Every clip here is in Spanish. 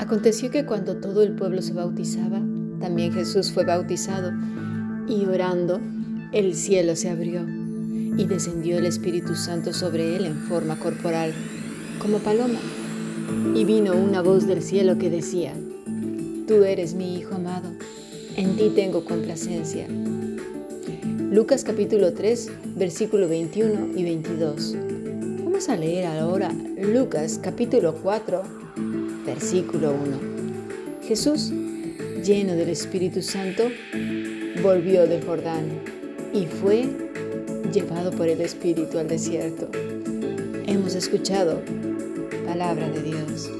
Aconteció que cuando todo el pueblo se bautizaba, también Jesús fue bautizado, y orando, el cielo se abrió, y descendió el Espíritu Santo sobre él en forma corporal, como paloma. Y vino una voz del cielo que decía, Tú eres mi Hijo amado, en ti tengo complacencia. Lucas capítulo 3, versículo 21 y 22. Vamos a leer ahora Lucas capítulo 4, versículo 1. Jesús, lleno del Espíritu Santo, volvió del Jordán y fue llevado por el Espíritu al desierto. Hemos escuchado palabra de Dios.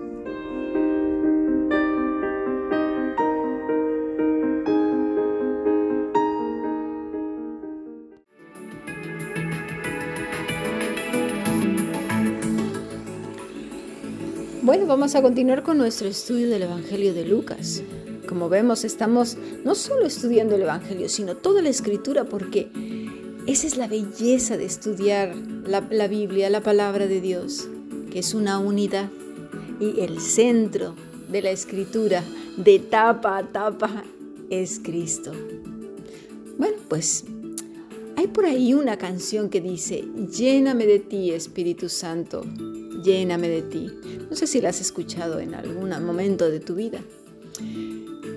Bueno, vamos a continuar con nuestro estudio del Evangelio de Lucas. Como vemos, estamos no solo estudiando el Evangelio, sino toda la escritura, porque esa es la belleza de estudiar la, Biblia, la palabra de Dios, que es una unidad y el centro de la escritura, de tapa a tapa, es Cristo. Bueno, pues hay por ahí una canción que dice, lléname de ti, Espíritu Santo, lléname de ti. No sé si la has escuchado en algún momento de tu vida.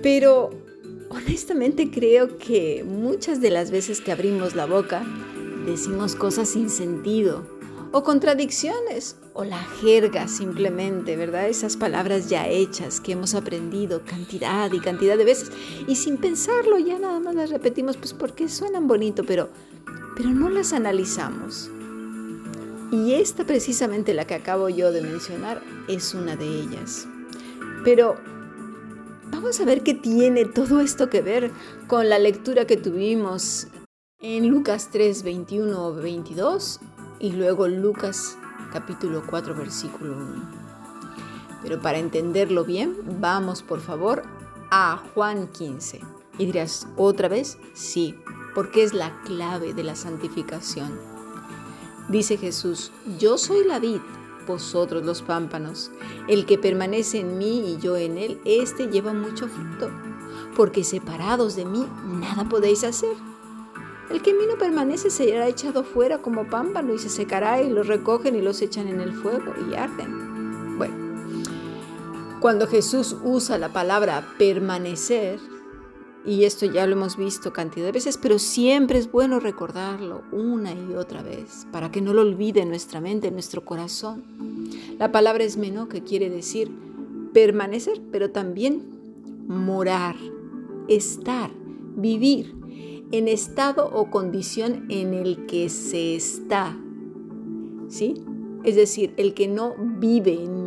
Pero honestamente creo que muchas de las veces que abrimos la boca decimos cosas sin sentido o contradicciones o la jerga simplemente, ¿verdad? Esas palabras ya hechas que hemos aprendido cantidad y cantidad de veces y sin pensarlo ya nada más las repetimos pues porque suenan bonito, pero pero no las analizamos. Y esta precisamente la que acabo yo de mencionar es una de ellas. Pero vamos a ver qué tiene todo esto que ver con la lectura que tuvimos en Lucas 3, 21 22 y luego Lucas capítulo 4 versículo 1. Pero para entenderlo bien, vamos por favor a Juan 15. Y dirás, ¿otra vez? Sí, porque es la clave de la santificación. Dice Jesús, yo soy la vid, vosotros los pámpanos. El que permanece en mí y yo en él, éste lleva mucho fruto, porque separados de mí nada podéis hacer. El que en mí no permanece será echado fuera como pámpano y se secará y los recogen y los echan en el fuego y arden. Bueno, cuando Jesús usa la palabra permanecer, y esto ya lo hemos visto cantidad de veces, pero siempre es bueno recordarlo una y otra vez para que no lo olvide nuestra mente, en nuestro corazón. La palabra es menó, que quiere decir permanecer, pero también morar, estar, vivir en estado o condición en el que se está. ¿Sí? Es decir, el que no vive en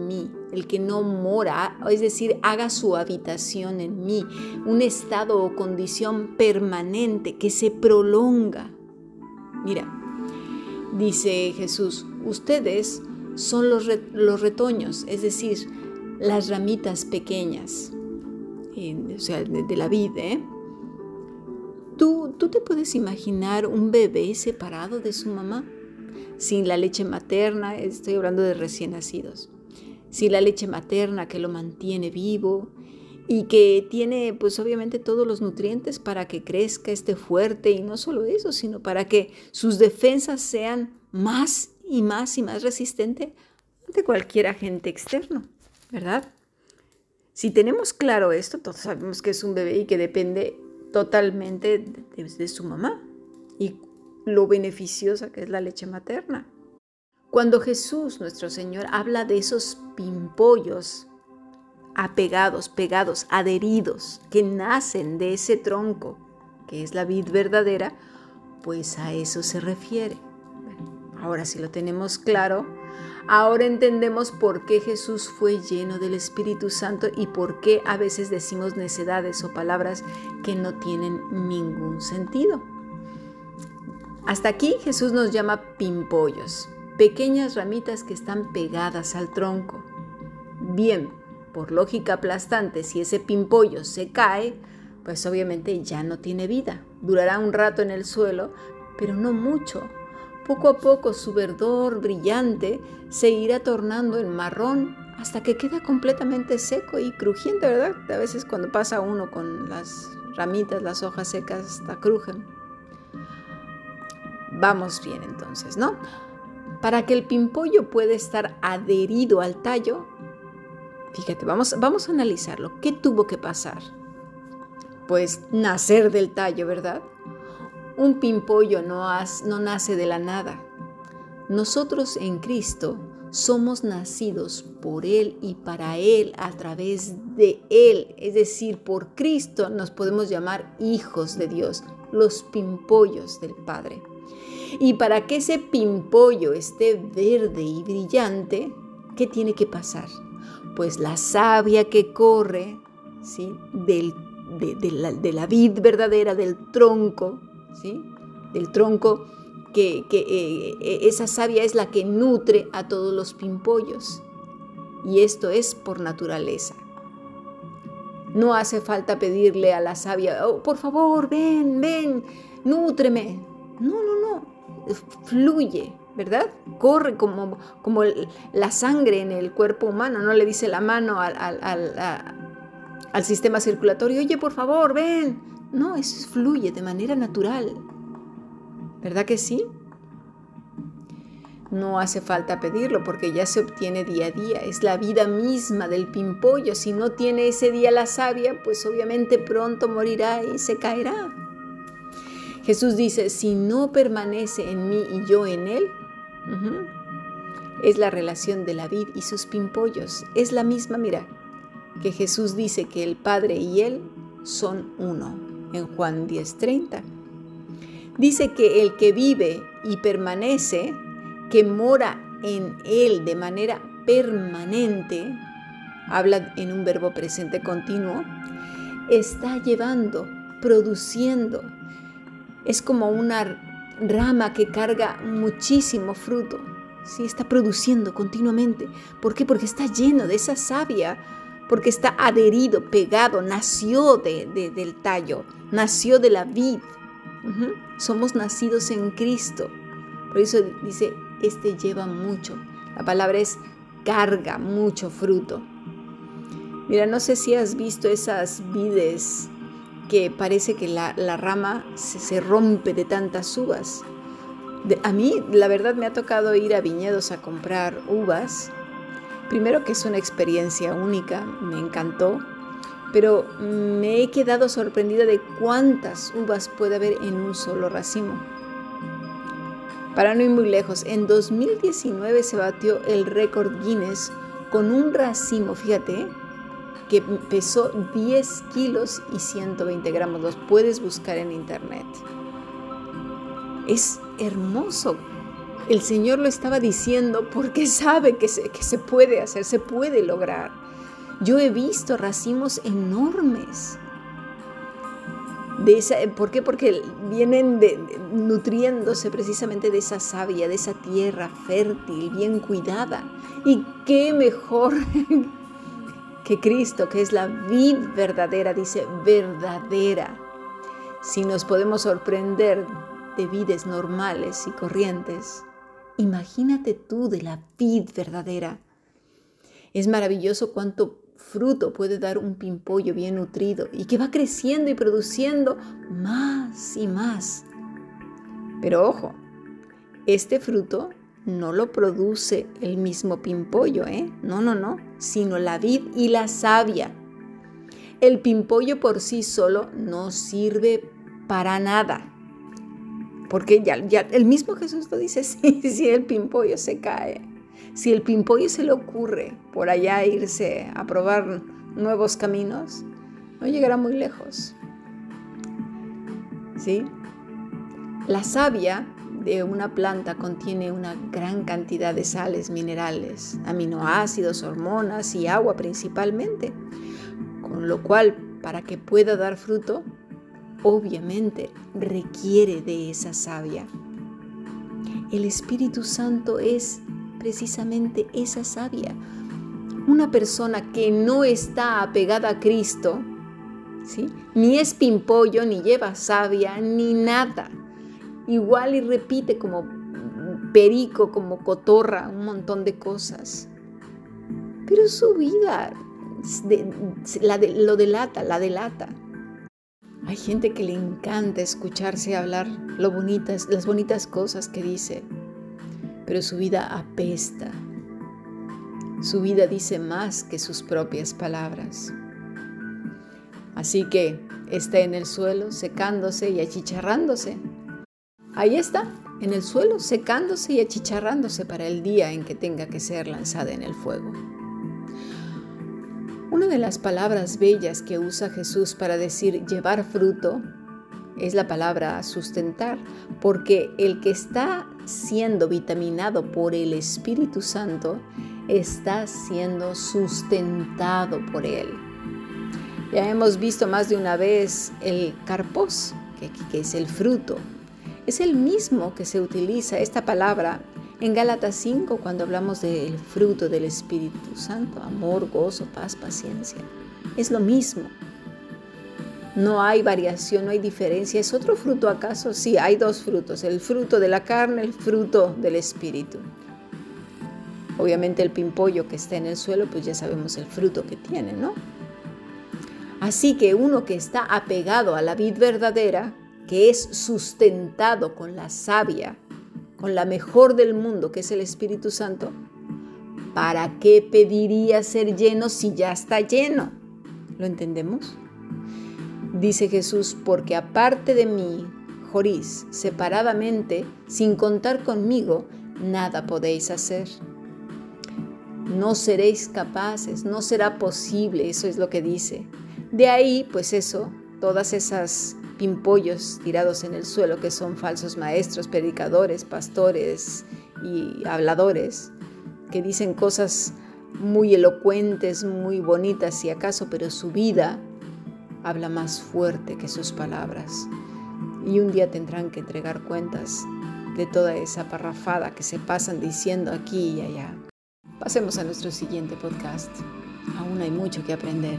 el que no mora, es decir, haga su habitación en mí, un estado o condición permanente que se prolonga. Mira, dice Jesús, ustedes son los, retoños, es decir, las ramitas pequeñas, o sea, de, la vida. ¿eh? ¿Tú, ¿Tú te puedes imaginar un bebé separado de su mamá? Sin la leche materna, estoy hablando de recién nacidos si la leche materna que lo mantiene vivo y que tiene pues obviamente todos los nutrientes para que crezca, esté fuerte y no solo eso, sino para que sus defensas sean más y más y más resistentes ante cualquier agente externo, ¿verdad? Si tenemos claro esto, todos sabemos que es un bebé y que depende totalmente de, su mamá y lo beneficiosa que es la leche materna. Cuando Jesús, nuestro Señor, habla de esos pimpollos apegados, pegados, adheridos, que nacen de ese tronco, que es la vid verdadera, pues a eso se refiere. ahora sí lo tenemos claro, ahora entendemos por qué Jesús fue lleno del Espíritu Santo y por qué a veces decimos necedades o palabras que no tienen ningún sentido. Hasta aquí Jesús nos llama pimpollos, pequeñas ramitas que están pegadas al tronco. Bien, por lógica aplastante, si ese pimpollo se cae, pues obviamente ya no tiene vida. Durará un rato en el suelo, pero no mucho. Poco a poco su verdor brillante se irá tornando en marrón hasta que queda completamente seco y crujiente, ¿verdad? A veces cuando pasa uno con las ramitas, las hojas secas, hasta crujen. Vamos bien entonces, ¿no? Para que el pimpollo pueda estar adherido al tallo, fíjate, vamos, vamos a analizarlo. ¿Qué tuvo que pasar? Pues nacer del tallo, ¿verdad? Un pimpollo no, no nace de la nada. Nosotros en Cristo somos nacidos por Él y para Él a través de Él. Es decir, por Cristo nos podemos llamar hijos de Dios, los pimpollos del Padre. Y para que ese pimpollo esté verde y brillante, ¿qué tiene que pasar? Pues la savia que corre ¿sí? Del, de, la, de, la, vid verdadera, del tronco, ¿sí? del tronco, que, que eh, eh, esa savia es la que nutre a todos los pimpollos. Y esto es por naturaleza. No hace falta pedirle a la savia, oh, por favor, ven, ven, nútreme. No, no, no fluye, ¿verdad? Corre como, como la sangre en el cuerpo humano, no le dice la mano al, al, sistema circulatorio, oye, por favor, ven. No, eso fluye de manera natural. ¿Verdad que sí? No hace falta pedirlo porque ya se obtiene día a día. Es la vida misma del pimpollo. Si no tiene ese día la savia, pues obviamente pronto morirá y se caerá. Jesús dice, si no permanece en mí y yo en él, es la relación de la vid y sus pimpollos. Es la misma, mira, que Jesús dice que el Padre y él son uno en Juan 10:30. Dice que el que vive y permanece, que mora en él de manera permanente, habla en un verbo presente continuo, está llevando, produciendo es como una rama que carga muchísimo fruto. ¿sí? Está produciendo continuamente. ¿Por qué? Porque está lleno de esa savia, porque está adherido, pegado, nació de, del tallo, nació de la vid. Somos nacidos en Cristo. Por eso dice, este lleva mucho. La palabra es carga mucho fruto. Mira, no sé si has visto esas vides que parece que la, rama se, rompe de tantas uvas. a mí, la verdad, me ha tocado ir a viñedos a comprar uvas. Primero que es una experiencia única, me encantó, pero me he quedado sorprendida de cuántas uvas puede haber en un solo racimo. Para no ir muy lejos, en 2019 se batió el récord Guinness con un racimo, fíjate, que pesó 10 kilos y 120 gramos. Los puedes buscar en internet. Es hermoso. El Señor lo estaba diciendo porque sabe que se, que se puede hacer, se puede lograr. Yo he visto racimos enormes. De esa, ¿Por qué? Porque vienen nutriéndose precisamente de esa savia, de esa tierra fértil, bien cuidada. Y qué mejor que Cristo, que es la vid verdadera, dice verdadera. Si nos podemos sorprender de vides normales y corrientes, imagínate tú de la vid verdadera. Es maravilloso cuánto fruto puede dar un pimpollo bien nutrido y que va creciendo y produciendo más y más. Pero ojo, este fruto no lo produce el mismo pimpollo, ¿eh? No, no, no, sino la vid y la savia. El pimpollo por sí solo no sirve para nada. Porque ya, el mismo Jesús lo dice, si, si el pimpollo se cae, si el pimpollo se le ocurre por allá irse a probar nuevos caminos, no llegará muy lejos. ¿Sí? La savia una planta contiene una gran cantidad de sales minerales, aminoácidos, hormonas y agua principalmente, con lo cual para que pueda dar fruto, obviamente requiere de esa savia. El Espíritu Santo es precisamente esa savia. Una persona que no está apegada a Cristo, ¿sí? ni es pimpollo, ni lleva savia, ni nada. Igual y repite como perico, como cotorra, un montón de cosas. Pero su vida lo delata, la delata. Hay gente que le encanta escucharse hablar lo bonitas, las bonitas cosas que dice, pero su vida apesta. Su vida dice más que sus propias palabras. Así que está en el suelo secándose y achicharrándose. Ahí está, en el suelo secándose y achicharrándose para el día en que tenga que ser lanzada en el fuego. Una de las palabras bellas que usa Jesús para decir llevar fruto es la palabra sustentar, porque el que está siendo vitaminado por el Espíritu Santo está siendo sustentado por él. Ya hemos visto más de una vez el carpos, que, que es el fruto. Es el mismo que se utiliza esta palabra en Gálatas 5, cuando hablamos del fruto del Espíritu Santo, amor, gozo, paz, paciencia, es lo mismo. No hay variación, no hay diferencia. ¿Es otro fruto acaso? Sí, hay dos frutos, el fruto de la carne, el fruto del Espíritu. Obviamente el pimpollo que está en el suelo, pues ya sabemos el fruto que tiene, ¿no? Así que uno que está apegado a la vid verdadera, que es sustentado con la savia con la mejor del mundo, que es el Espíritu Santo, ¿para qué pediría ser lleno si ya está lleno? ¿Lo entendemos? Dice Jesús, porque aparte de mí, Jorís, separadamente, sin contar conmigo, nada podéis hacer. No seréis capaces, no será posible, eso es lo que dice. De ahí, pues eso, todas esas pimpollos tirados en el suelo que son falsos maestros, predicadores, pastores y habladores, que dicen cosas muy elocuentes, muy bonitas si acaso, pero su vida habla más fuerte que sus palabras. Y un día tendrán que entregar cuentas de toda esa parrafada que se pasan diciendo aquí y allá. Pasemos a nuestro siguiente podcast. Aún hay mucho que aprender.